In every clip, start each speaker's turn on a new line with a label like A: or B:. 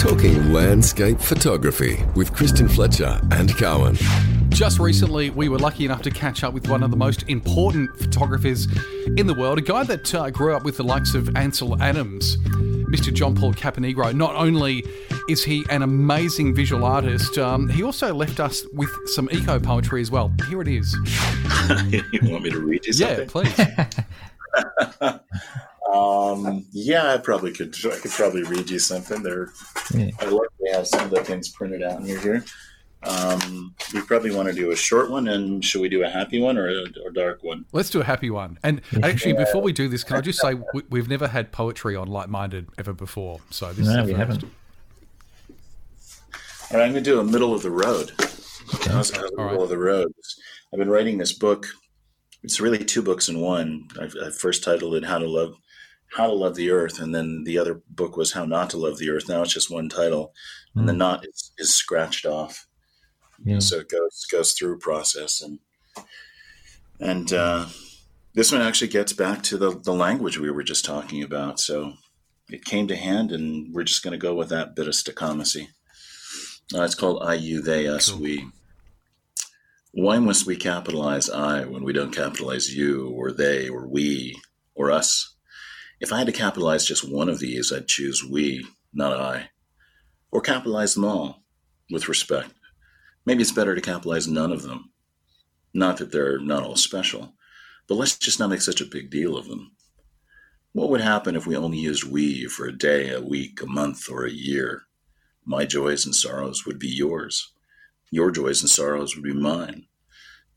A: Talking landscape photography with Kristen Fletcher and Cowan.
B: Just recently, we were lucky enough to catch up with one of the most important photographers in the world, a guy that uh, grew up with the likes of Ansel Adams, Mr. John Paul Caponigro. Not only is he an amazing visual artist, um, he also left us with some eco poetry as well. Here it is.
C: you want me to read you
B: Yeah, please.
C: Um, yeah, I probably could. I could probably read you something. There,
D: Yeah.
C: I luckily have some of the things printed out near here. Um, we probably want to do a short one, and should we do a happy one or a or dark one?
B: Let's do a happy one. And actually, before we do this, can I just say we, we've never had poetry on Like Minded ever before. So this
D: No,
B: is
D: we
B: the
D: haven't.
C: All right, I'm going to do a middle of the road. How's, how's middle
B: right.
C: of the road? I've been writing this book. It's really two books in one. I've, I first titled it "How to Love." How to love the earth, and then the other book was how not to love the earth. Now it's just one title, and the not is, is scratched off.
D: Yeah.
C: so it goes goes through a process and and uh, this one actually gets back to the, the language we were just talking about so it came to hand and we're just going to go with that bit of staccacy uh, it's called i you they us
B: Cool.
C: we why must we capitalize i when we don't capitalize you or they or we or us if i had to capitalize just one of these i'd choose we not i or capitalize them all with respect Maybe it's better to capitalize none of them. Not that they're not all special, but let's just not make such a big deal of them. What would happen if we only used we for a day, a week, a month, or a year? My joys and sorrows would be yours. Your joys and sorrows would be mine.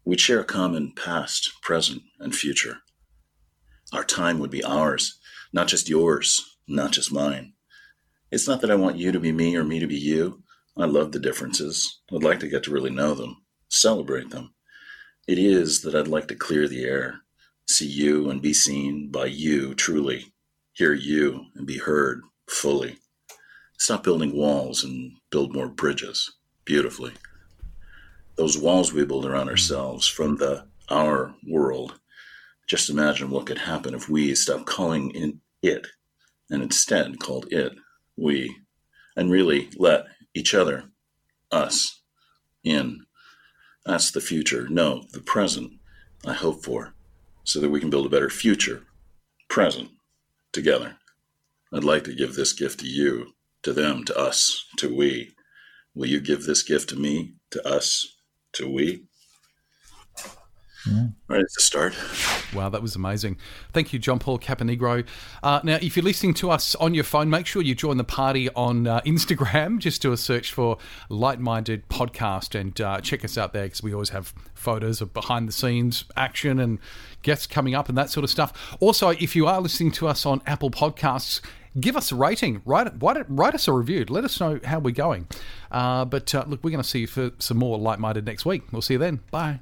C: We'd share a common past, present, and future. Our time would be ours, not just yours, not just mine. It's not that I want you to be me or me to be you. I love the differences. I'd like to get to really know them, celebrate them. It is that I'd like to clear the air, see you and be seen by you truly, hear you and be heard fully. Stop building walls and build more bridges beautifully. Those walls we build around mm. ourselves from the our world. Just imagine what could happen if we stopped calling in it and instead called it we and really let each other, us, in. That's the future. No, the present I hope for, so that we can build a better future, present, together. I'd like to give this gift to you, to them, to us, to we. Will you give this gift to me, to us, to we?
D: Yeah.
C: All right, it's a start.
B: Wow, that was amazing. Thank you, John Paul Caponigro. Uh, now, if you're listening to us on your phone, make sure you join the party on uh, Instagram. Just do a search for Light Minded Podcast and uh, check us out there because we always have photos of behind the scenes action and guests coming up and that sort of stuff. Also, if you are listening to us on Apple Podcasts, give us a rating. Write, write, write us a review. Let us know how we're going. Uh, but uh, look, we're going to see you for some more Light Minded next week. We'll see you then. Bye.